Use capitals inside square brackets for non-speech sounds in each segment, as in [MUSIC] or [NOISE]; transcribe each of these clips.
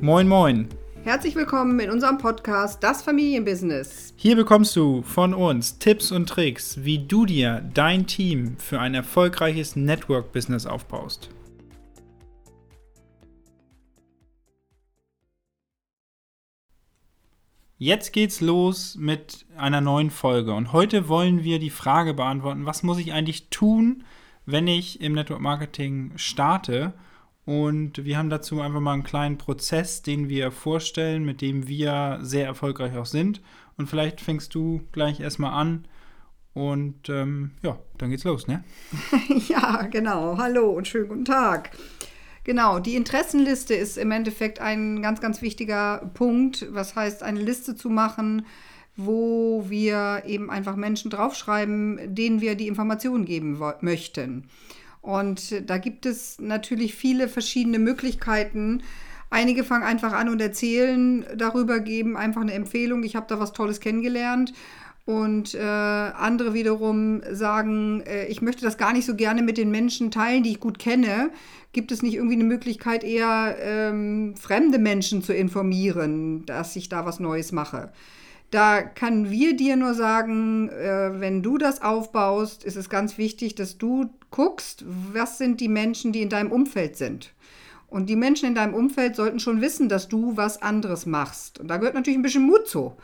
Moin, moin. Herzlich willkommen in unserem Podcast Das Familienbusiness. Hier bekommst du von uns Tipps und Tricks, wie du dir dein Team für ein erfolgreiches Network-Business aufbaust. Jetzt geht's los mit einer neuen Folge und heute wollen wir die Frage beantworten, was muss ich eigentlich tun, wenn ich im Network Marketing starte? Und wir haben dazu einfach mal einen kleinen Prozess, den wir vorstellen, mit dem wir sehr erfolgreich auch sind. Und vielleicht fängst du gleich erstmal an und ähm, ja, dann geht's los, ne? [LAUGHS] ja, genau. Hallo und schönen guten Tag. Genau, die Interessenliste ist im Endeffekt ein ganz, ganz wichtiger Punkt. Was heißt, eine Liste zu machen, wo wir eben einfach Menschen draufschreiben, denen wir die Informationen geben möchten. Und da gibt es natürlich viele verschiedene Möglichkeiten. Einige fangen einfach an und erzählen darüber, geben einfach eine Empfehlung. Ich habe da was Tolles kennengelernt. Und äh, andere wiederum sagen, äh, ich möchte das gar nicht so gerne mit den Menschen teilen, die ich gut kenne. Gibt es nicht irgendwie eine Möglichkeit, eher ähm, fremde Menschen zu informieren, dass ich da was Neues mache? Da können wir dir nur sagen, äh, wenn du das aufbaust, ist es ganz wichtig, dass du guckst, was sind die Menschen, die in deinem Umfeld sind. Und die Menschen in deinem Umfeld sollten schon wissen, dass du was anderes machst. Und da gehört natürlich ein bisschen Mut zu.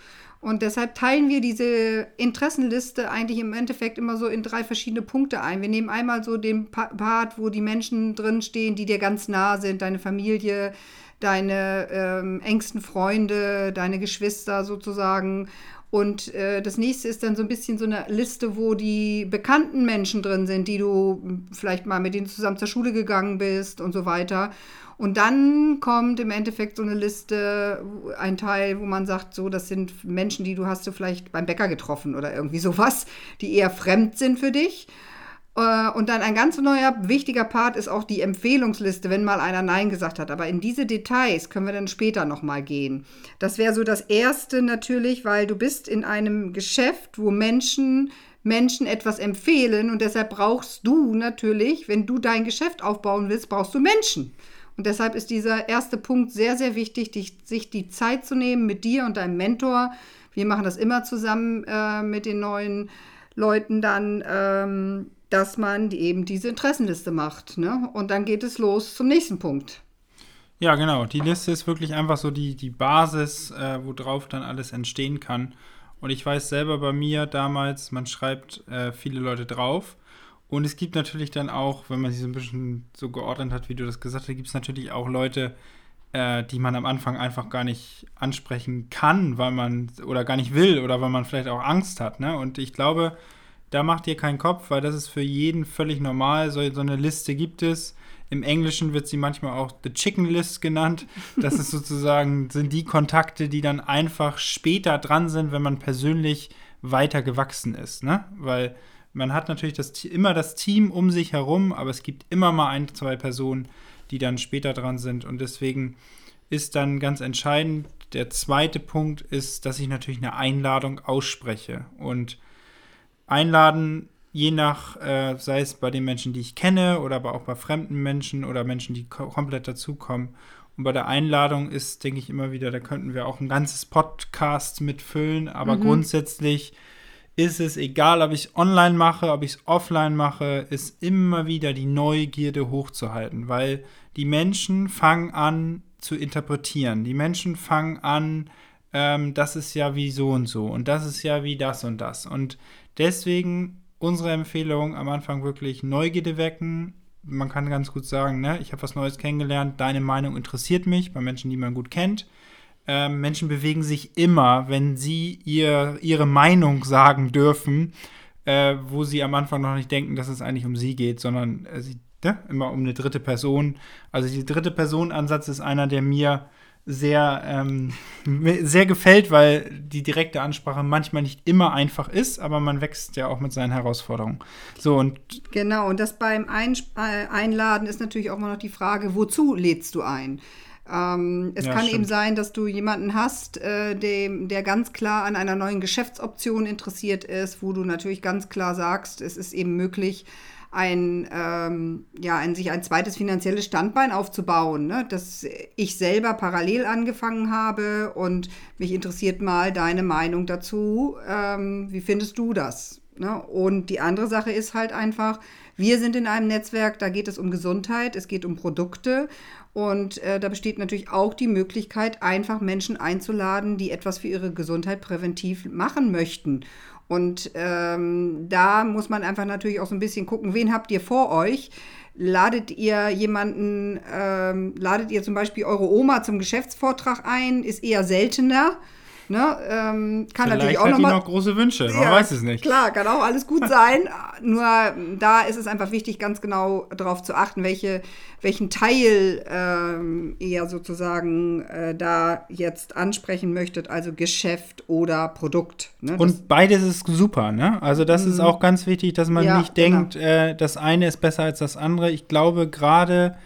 Und deshalb teilen wir diese Interessenliste eigentlich im Endeffekt immer so in drei verschiedene Punkte ein. Wir nehmen einmal so den Part, wo die Menschen drinstehen, die dir ganz nah sind, deine Familie, deine ähm, engsten Freunde, deine Geschwister sozusagen. Und äh, das nächste ist dann so ein bisschen so eine Liste, wo die bekannten Menschen drin sind, die du vielleicht mal mit denen zusammen zur Schule gegangen bist und so weiter. Und dann kommt im Endeffekt so eine Liste, ein Teil, wo man sagt, so, das sind Menschen, die du hast du vielleicht beim Bäcker getroffen oder irgendwie sowas, die eher fremd sind für dich. Äh, und dann ein ganz neuer, wichtiger Part ist auch die Empfehlungsliste, wenn mal einer Nein gesagt hat. Aber in diese Details können wir dann später nochmal gehen. Das wäre so das Erste natürlich, weil du bist in einem Geschäft, wo Menschen Menschen etwas empfehlen und deshalb brauchst du natürlich, wenn du dein Geschäft aufbauen willst, brauchst du Menschen. Und deshalb ist dieser erste Punkt sehr, sehr wichtig, dich, sich die Zeit zu nehmen mit dir und deinem Mentor. Wir machen das immer zusammen äh, mit den neuen Leuten dann, ähm, dass man eben diese Interessenliste macht. Ne? Und dann geht es los zum nächsten Punkt. Ja, genau. Die Liste ist wirklich einfach so die, die Basis, äh, worauf dann alles entstehen kann. Und ich weiß selber bei mir damals, man schreibt äh, viele Leute drauf. Und es gibt natürlich dann auch, wenn man sich so ein bisschen so geordnet hat, wie du das gesagt hast, gibt es natürlich auch Leute, äh, die man am Anfang einfach gar nicht ansprechen kann, weil man oder gar nicht will oder weil man vielleicht auch Angst hat. Ne? Und ich glaube, da macht ihr keinen Kopf, weil das ist für jeden völlig normal. So, so eine Liste gibt es. Im Englischen wird sie manchmal auch The Chicken List genannt. Das ist [LAUGHS] sozusagen, sind die Kontakte, die dann einfach später dran sind, wenn man persönlich weiter gewachsen ist. Ne? Weil man hat natürlich das, immer das Team um sich herum, aber es gibt immer mal ein, zwei Personen, die dann später dran sind. Und deswegen ist dann ganz entscheidend, der zweite Punkt ist, dass ich natürlich eine Einladung ausspreche. Und einladen, je nach, äh, sei es bei den Menschen, die ich kenne, oder aber auch bei fremden Menschen oder Menschen, die komplett dazukommen. Und bei der Einladung ist, denke ich immer wieder, da könnten wir auch ein ganzes Podcast mitfüllen, aber mhm. grundsätzlich ist es egal, ob ich es online mache, ob ich es offline mache, ist immer wieder die Neugierde hochzuhalten, weil die Menschen fangen an zu interpretieren. Die Menschen fangen an, ähm, das ist ja wie so und so und das ist ja wie das und das. Und deswegen unsere Empfehlung am Anfang wirklich Neugierde wecken. Man kann ganz gut sagen, ne, ich habe was Neues kennengelernt, deine Meinung interessiert mich bei Menschen, die man gut kennt. Äh, Menschen bewegen sich immer, wenn sie ihr, ihre Meinung sagen dürfen, äh, wo sie am Anfang noch nicht denken, dass es eigentlich um sie geht, sondern äh, sie, ne, immer um eine dritte Person. Also die dritte Person-Ansatz ist einer, der mir sehr, ähm, [LAUGHS] sehr gefällt, weil die direkte Ansprache manchmal nicht immer einfach ist, aber man wächst ja auch mit seinen Herausforderungen. So und genau, und das beim Einsp äh, Einladen ist natürlich auch immer noch die Frage, wozu lädst du ein? Ähm, es ja, kann stimmt. eben sein, dass du jemanden hast, äh, dem, der ganz klar an einer neuen Geschäftsoption interessiert ist, wo du natürlich ganz klar sagst, es ist eben möglich, ein, ähm, ja, ein, sich ein zweites finanzielles Standbein aufzubauen, ne? dass ich selber parallel angefangen habe und mich interessiert mal deine Meinung dazu. Ähm, wie findest du das? Ne? Und die andere Sache ist halt einfach, wir sind in einem Netzwerk, da geht es um Gesundheit, es geht um Produkte und äh, da besteht natürlich auch die Möglichkeit, einfach Menschen einzuladen, die etwas für ihre Gesundheit präventiv machen möchten. Und ähm, da muss man einfach natürlich auch so ein bisschen gucken, wen habt ihr vor euch? Ladet ihr jemanden, ähm, ladet ihr zum Beispiel eure Oma zum Geschäftsvortrag ein? Ist eher seltener. Ne, ähm, kann Vielleicht natürlich auch hat noch mal, noch große Wünsche, man ja, weiß es nicht. Klar, kann auch alles gut sein. [LAUGHS] Nur da ist es einfach wichtig, ganz genau darauf zu achten, welche, welchen Teil ähm, ihr sozusagen äh, da jetzt ansprechen möchtet, also Geschäft oder Produkt. Ne? Und beides ist super, ne? Also das ist auch ganz wichtig, dass man Mhm. Ja, nicht genau. denkt, äh, das eine ist besser als das andere. Ich glaube, gerade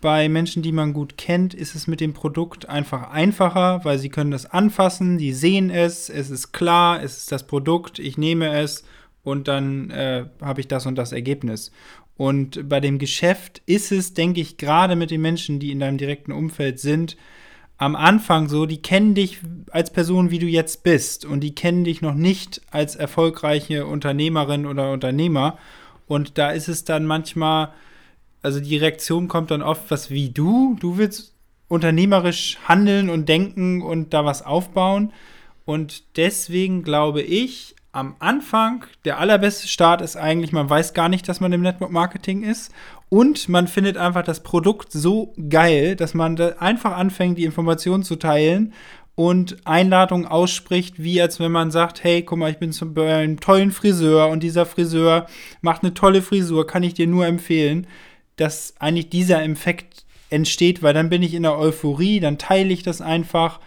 bei Menschen, die man gut kennt, ist es mit dem Produkt einfach einfacher, weil sie können das anfassen, die sehen es, es ist klar, es ist das Produkt, ich nehme es und dann äh, habe ich das und das Ergebnis. Und bei dem Geschäft ist es, denke ich, gerade mit den Menschen, die in deinem direkten Umfeld sind, am Anfang so, die kennen dich als Person, wie du jetzt bist. Und die kennen dich noch nicht als erfolgreiche Unternehmerin oder Unternehmer. Und da ist es dann manchmal, also die Reaktion kommt dann oft, was wie du, du willst unternehmerisch handeln und denken und da was aufbauen. Und deswegen glaube ich, am Anfang, der allerbeste Start ist eigentlich, man weiß gar nicht, dass man im Network Marketing ist. Und man findet einfach das Produkt so geil, dass man da einfach anfängt, die Informationen zu teilen und Einladungen ausspricht, wie als wenn man sagt, hey, guck mal, ich bin zum, einem tollen Friseur und dieser Friseur macht eine tolle Frisur, kann ich dir nur empfehlen, dass eigentlich dieser Effekt entsteht, weil dann bin ich in der Euphorie, dann teile ich das einfach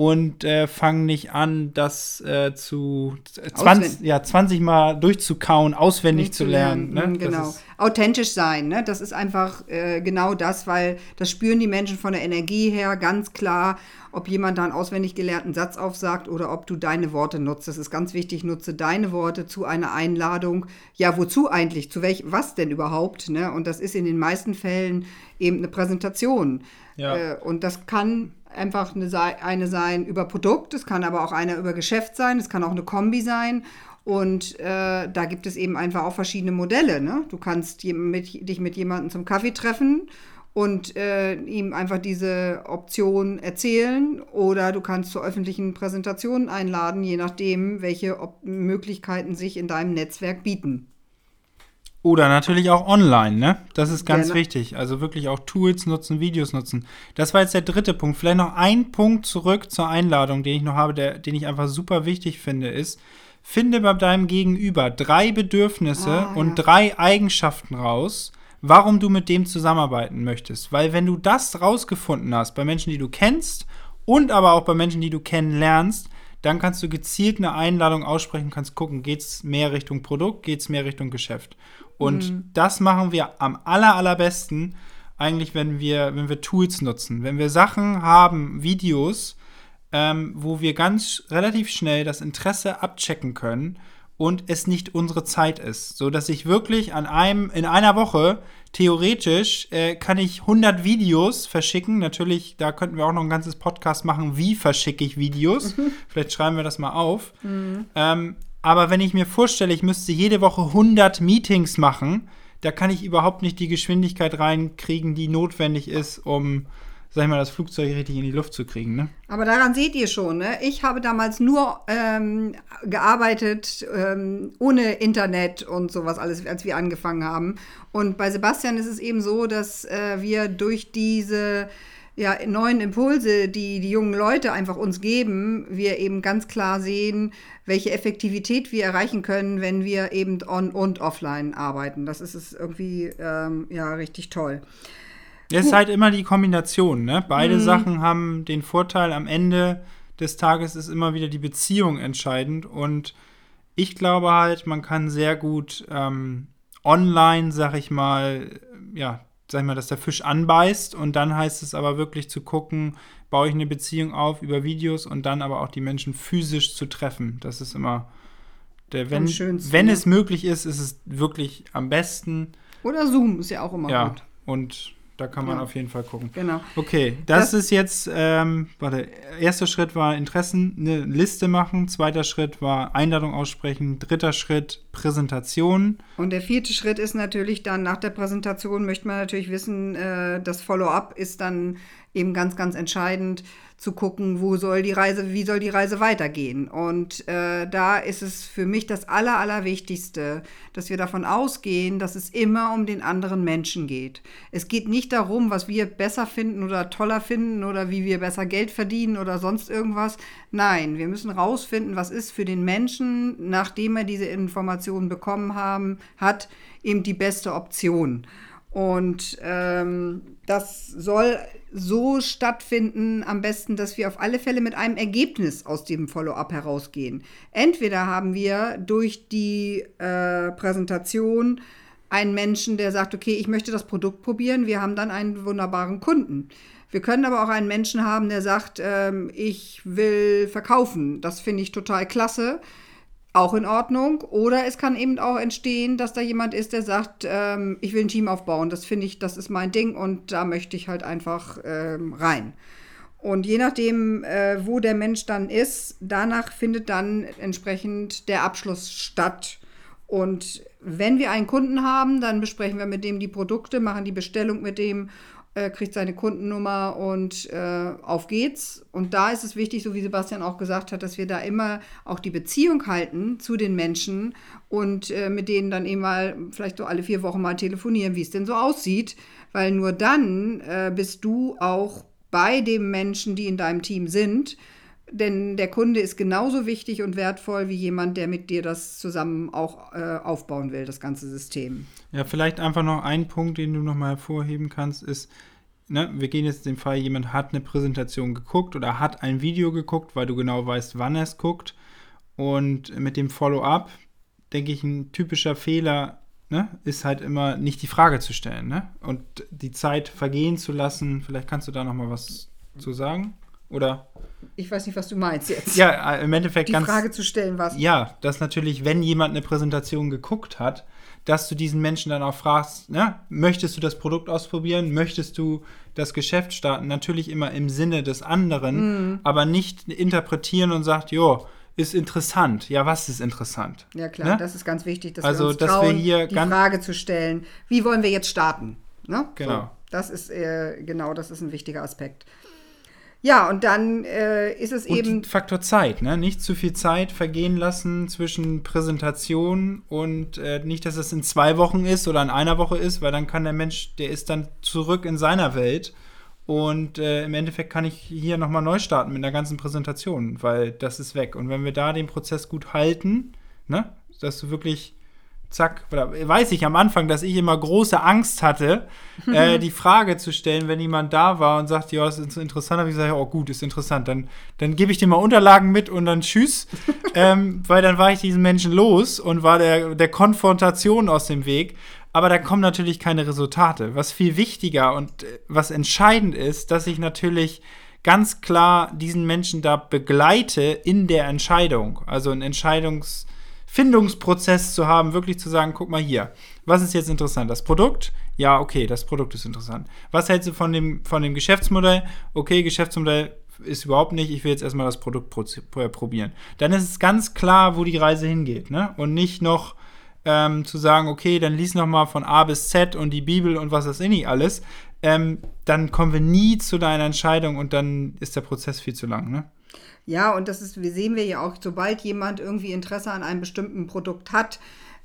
und äh, fange nicht an, das äh, zu 20, Auswendig. ja, 20 Mal durchzukauen, auswendig Nicht zu lernen. Ne? Mhm, Genau. Authentisch sein, ne? Das ist einfach äh, genau das, weil das spüren die Menschen von der Energie her ganz klar, ob jemand da einen auswendig gelernten Satz aufsagt oder ob du deine Worte nutzt. Das ist ganz wichtig, nutze deine Worte zu einer Einladung. Ja, wozu eigentlich? Zu welch, was denn überhaupt? Ne? Und das ist in den meisten Fällen eben eine Präsentation. Ja. Äh, und das kann einfach eine, eine sein über Produkt, es kann aber auch eine über Geschäft sein, es kann auch eine Kombi sein. Und äh, da gibt es eben einfach auch verschiedene Modelle. Ne? Du kannst mit, dich mit jemandem zum Kaffee treffen und äh, ihm einfach diese Option erzählen oder du kannst zu öffentlichen Präsentationen einladen, je nachdem, welche Op Möglichkeiten sich in deinem Netzwerk bieten. Oder natürlich auch online, ne? Das ist ganz Genau. wichtig. Also wirklich auch Tools nutzen, Videos nutzen. Das war jetzt der dritte Punkt. Vielleicht noch ein Punkt zurück zur Einladung, den ich noch habe, der, den ich einfach super wichtig finde, ist, finde bei deinem Gegenüber drei Bedürfnisse Ah, und ja. drei Eigenschaften raus, warum du mit dem zusammenarbeiten möchtest. Weil wenn du das rausgefunden hast bei Menschen, die du kennst und aber auch bei Menschen, die du kennenlernst, dann kannst du gezielt eine Einladung aussprechen, kannst gucken, geht es mehr Richtung Produkt, geht es mehr Richtung Geschäft. Und das machen wir am aller, allerbesten eigentlich, wenn wir, wenn wir Tools nutzen. Wenn wir Sachen haben, Videos, ähm, wo wir ganz relativ schnell das Interesse abchecken können und es nicht unsere Zeit ist. So dass ich wirklich an einem, in einer Woche, theoretisch, äh, kann ich 100 Videos verschicken. Natürlich, da könnten wir auch noch ein ganzes Podcast machen, wie verschicke ich Videos. [LAUGHS] Vielleicht schreiben wir das mal auf. Ähm, aber wenn ich mir vorstelle, ich müsste jede Woche 100 Meetings machen, da kann ich überhaupt nicht die Geschwindigkeit reinkriegen, die notwendig ist, um, sag ich mal, das Flugzeug richtig in die Luft zu kriegen. Ne? Aber daran seht ihr schon, ne? ich habe damals nur ähm, gearbeitet ähm, ohne Internet und sowas alles, als wir angefangen haben. Und bei Sebastian ist es eben so, dass äh, wir durch diese ja, neuen Impulse, die die jungen Leute einfach uns geben, wir eben ganz klar sehen, welche Effektivität wir erreichen können, wenn wir eben on- und offline arbeiten. Das ist es irgendwie ähm, ja richtig toll. Es ist halt immer die Kombination, ne? Beide Sachen haben den Vorteil, am Ende des Tages ist immer wieder die Beziehung entscheidend und ich glaube halt, man kann sehr gut ähm, online, sag ich mal, ja, sag ich mal, dass der Fisch anbeißt und dann heißt es aber wirklich zu gucken, baue ich eine Beziehung auf über Videos und dann aber auch die Menschen physisch zu treffen. Das ist immer Der, wenn, wenn es möglich ist, ist es wirklich am besten. Oder Zoom ist ja auch immer ja, gut. Und da kann man ja. auf jeden Fall gucken. Genau. Okay, das, das ist jetzt, ähm, warte, erster Schritt war Interessen, eine Liste machen, zweiter Schritt war Einladung aussprechen, dritter Schritt Präsentation. Und der vierte Schritt ist natürlich dann nach der Präsentation möchte man natürlich wissen, äh, das Follow-up ist dann eben ganz, ganz entscheidend zu gucken, wo soll die Reise, wie soll die Reise weitergehen. Und äh, da ist es für mich das Aller, Allerwichtigste, dass wir davon ausgehen, dass es immer um den anderen Menschen geht. Es geht nicht darum, was wir besser finden oder toller finden oder wie wir besser Geld verdienen oder sonst irgendwas. Nein, wir müssen rausfinden, was ist für den Menschen, nachdem er diese Informationen bekommen haben, hat, eben die beste Option. Und ähm, das soll so stattfinden, am besten, dass wir auf alle Fälle mit einem Ergebnis aus dem Follow-up herausgehen. Entweder haben wir durch die äh, Präsentation einen Menschen, der sagt, okay, ich möchte das Produkt probieren, wir haben dann einen wunderbaren Kunden. Wir können aber auch einen Menschen haben, der sagt, ähm, ich will verkaufen. Das finde ich total klasse auch in Ordnung. Oder es kann eben auch entstehen, dass da jemand ist, der sagt, ähm, ich will ein Team aufbauen. Das finde ich, das ist mein Ding und da möchte ich halt einfach ähm, rein. Und je nachdem, äh, wo der Mensch dann ist, danach findet dann entsprechend der Abschluss statt. Und wenn wir einen Kunden haben, dann besprechen wir mit dem die Produkte, machen die Bestellung mit dem äh, kriegt seine Kundennummer und äh, auf geht's. Und da ist es wichtig, so wie Sebastian auch gesagt hat, dass wir da immer auch die Beziehung halten zu den Menschen und äh, mit denen dann eben mal vielleicht so alle vier Wochen mal telefonieren, wie es denn so aussieht. Weil nur dann äh, bist du auch bei dem Menschen, die in deinem Team sind. Denn der Kunde ist genauso wichtig und wertvoll wie jemand, der mit dir das zusammen auch äh, aufbauen will, das ganze System. Ja, vielleicht einfach noch ein Punkt, den du nochmal hervorheben kannst, ist, ne, wir gehen jetzt in den Fall, jemand hat eine Präsentation geguckt oder hat ein Video geguckt, weil du genau weißt, wann er es guckt. Und mit dem Follow-up, denke ich, ein typischer Fehler ne, ist halt immer nicht die Frage zu stellen ne? und die Zeit vergehen zu lassen. Vielleicht kannst du da nochmal was zu sagen? Oder? Ich weiß nicht, was du meinst jetzt. Ja, äh, im Endeffekt die ganz. Die Frage zu stellen, was. Ja, dass natürlich, wenn jemand eine Präsentation geguckt hat, dass du diesen Menschen dann auch fragst, ne, möchtest du das Produkt ausprobieren, möchtest du das Geschäft starten, natürlich immer im Sinne des anderen, mhm. aber nicht interpretieren und sagt, jo, ist interessant. Ja, was ist interessant? Ja, klar, ne? das ist ganz wichtig, dass also, wir uns dass trauen, wir hier die Frage zu stellen, wie wollen wir jetzt starten? Ne? Genau. So, das ist äh, genau, das ist ein wichtiger Aspekt. Ja, und dann äh, ist es und eben. Faktor Zeit, ne? Nicht zu viel Zeit vergehen lassen zwischen Präsentation und äh, nicht, dass es in zwei Wochen ist oder in einer Woche ist, weil dann kann der Mensch, der ist dann zurück in seiner Welt. Und äh, im Endeffekt kann ich hier nochmal neu starten mit der ganzen Präsentation, weil das ist weg. Und wenn wir da den Prozess gut halten, ne, dass du wirklich zack, weiß ich am Anfang, dass ich immer große Angst hatte, äh, [LAUGHS] die Frage zu stellen, wenn jemand da war und sagt, ja, ist interessant, habe ich gesagt, oh gut, ist interessant, dann, dann gebe ich dir mal Unterlagen mit und dann tschüss, [LAUGHS] ähm, weil dann war ich diesen Menschen los und war der, der Konfrontation aus dem Weg. Aber da kommen natürlich keine Resultate. Was viel wichtiger und äh, was entscheidend ist, dass ich natürlich ganz klar diesen Menschen da begleite in der Entscheidung. Also ein Entscheidungs- Findungsprozess zu haben, wirklich zu sagen, guck mal hier, was ist jetzt interessant? Das Produkt? Ja, okay, das Produkt ist interessant. Was hältst du von dem, von dem Geschäftsmodell? Okay, Geschäftsmodell ist überhaupt nicht, ich will jetzt erstmal das Produkt probieren. Dann ist es ganz klar, wo die Reise hingeht, ne? Und nicht noch ähm, zu sagen, okay, dann lies noch mal von A bis Z und die Bibel und was das nicht alles. Ähm, dann kommen wir nie zu deiner Entscheidung und dann ist der Prozess viel zu lang, ne? Ja, und das ist, sehen wir ja auch, sobald jemand irgendwie Interesse an einem bestimmten Produkt hat,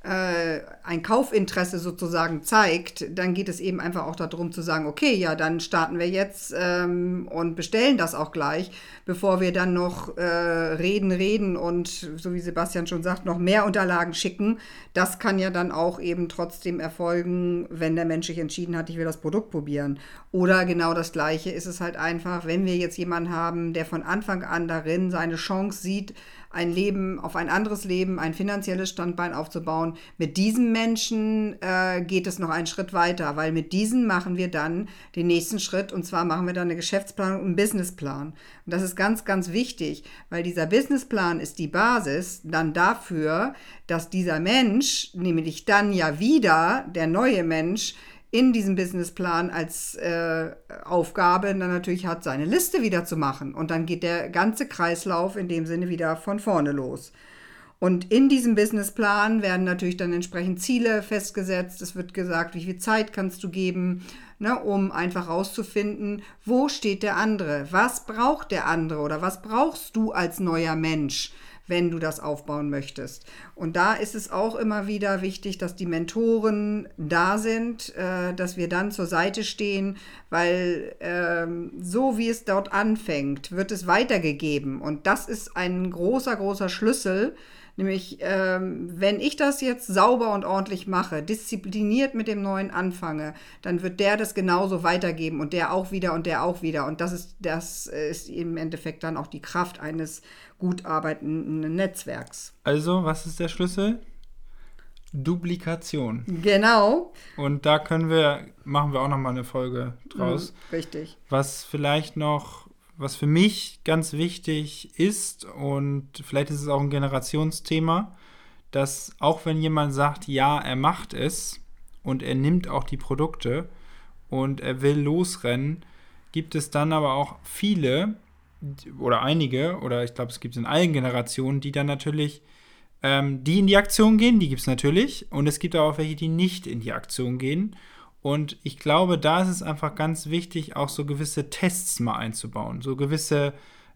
ein Kaufinteresse sozusagen zeigt, dann geht es eben einfach auch darum zu sagen, okay, ja, dann starten wir jetzt ähm, und bestellen das auch gleich, bevor wir dann noch äh, reden, reden und, so wie Sebastian schon sagt, noch mehr Unterlagen schicken. Das kann ja dann auch eben trotzdem erfolgen, wenn der Mensch sich entschieden hat, ich will das Produkt probieren. Oder genau das Gleiche ist es halt einfach, wenn wir jetzt jemanden haben, der von Anfang an darin seine Chance sieht, ein Leben, auf ein anderes Leben, ein finanzielles Standbein aufzubauen. Mit diesem Menschen äh, geht es noch einen Schritt weiter, weil mit diesen machen wir dann den nächsten Schritt und zwar machen wir dann eine Geschäftsplanung und einen Businessplan. Und das ist ganz, ganz wichtig, weil dieser Businessplan ist die Basis dann dafür, dass dieser Mensch, nämlich dann ja wieder der neue Mensch, in diesem Businessplan als äh, Aufgabe dann natürlich hat, seine Liste wieder zu machen. Und dann geht der ganze Kreislauf in dem Sinne wieder von vorne los. Und in diesem Businessplan werden natürlich dann entsprechend Ziele festgesetzt. Es wird gesagt, wie viel Zeit kannst du geben, ne, um einfach rauszufinden, wo steht der andere, was braucht der andere oder was brauchst du als neuer Mensch wenn du das aufbauen möchtest. Und da ist es auch immer wieder wichtig, dass die Mentoren da sind, äh, dass wir dann zur Seite stehen, weil ähm, so wie es dort anfängt, wird es weitergegeben. Und das ist ein großer, großer Schlüssel, Nämlich, ähm, wenn ich das jetzt sauber und ordentlich mache, diszipliniert mit dem Neuen anfange, dann wird der das genauso weitergeben und der auch wieder und der auch wieder. Und das ist, das ist im Endeffekt dann auch die Kraft eines gut arbeitenden Netzwerks. Also, was ist der Schlüssel? Duplikation. Genau. Und da können wir, machen wir auch noch mal eine Folge draus. Mhm, richtig. Was vielleicht noch was für mich ganz wichtig ist und vielleicht ist es auch ein Generationsthema, dass auch wenn jemand sagt, ja, er macht es und er nimmt auch die Produkte und er will losrennen, gibt es dann aber auch viele oder einige, oder ich glaube, es gibt es in allen Generationen, die dann natürlich, ähm, die in die Aktion gehen, die gibt es natürlich, und es gibt aber auch welche, die nicht in die Aktion gehen und ich glaube, da ist es einfach ganz wichtig, auch so gewisse Tests mal einzubauen, so gewisse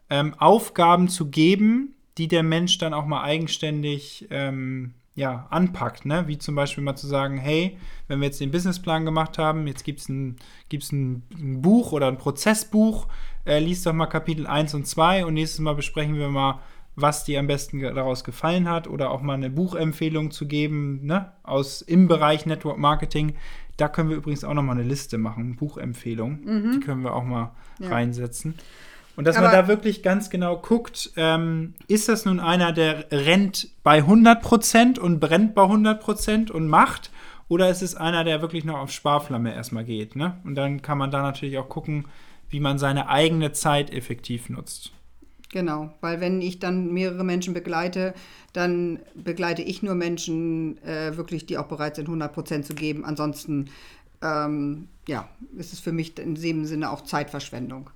ähm, Aufgaben zu geben, die der Mensch dann auch mal eigenständig ähm, ja, anpackt. Ne? Wie zum Beispiel mal zu sagen, hey, wenn wir jetzt den Businessplan gemacht haben, jetzt gibt es ein, gibt's ein, ein Buch oder ein Prozessbuch, äh, liest doch mal Kapitel 1 und 2 und nächstes Mal besprechen wir mal, was dir am besten daraus gefallen hat oder auch mal eine Buchempfehlung zu geben, ne, aus im Bereich Network Marketing. Da können wir übrigens auch noch mal eine Liste machen, Buchempfehlung. Mhm. Die können wir auch mal ja. reinsetzen. Und dass Aber man da wirklich ganz genau guckt, ähm, ist das nun einer, der rennt bei 100% und brennt bei 100% und macht? Oder ist es einer, der wirklich noch auf Sparflamme erstmal geht? Ne? Und dann kann man da natürlich auch gucken, wie man seine eigene Zeit effektiv nutzt. Genau, weil wenn ich dann mehrere Menschen begleite, dann begleite ich nur Menschen äh, wirklich, die auch bereit sind, 100 Prozent zu geben. Ansonsten, ähm, ja, ist es für mich in dem Sinne auch Zeitverschwendung.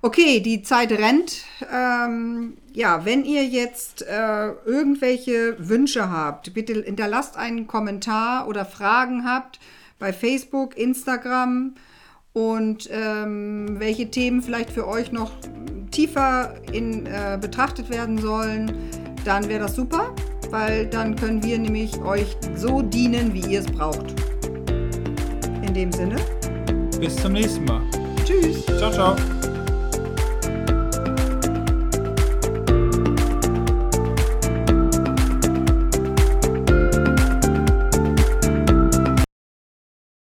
Okay, die Zeit rennt. Ähm, ja, wenn ihr jetzt äh, irgendwelche Wünsche habt, bitte hinterlasst einen Kommentar oder Fragen habt bei Facebook, Instagram und ähm, welche Themen vielleicht für euch noch tiefer in, äh, betrachtet werden sollen, dann wäre das super, weil dann können wir nämlich euch so dienen, wie ihr es braucht. In dem Sinne. Bis zum nächsten Mal. Tschüss. Ciao, ciao.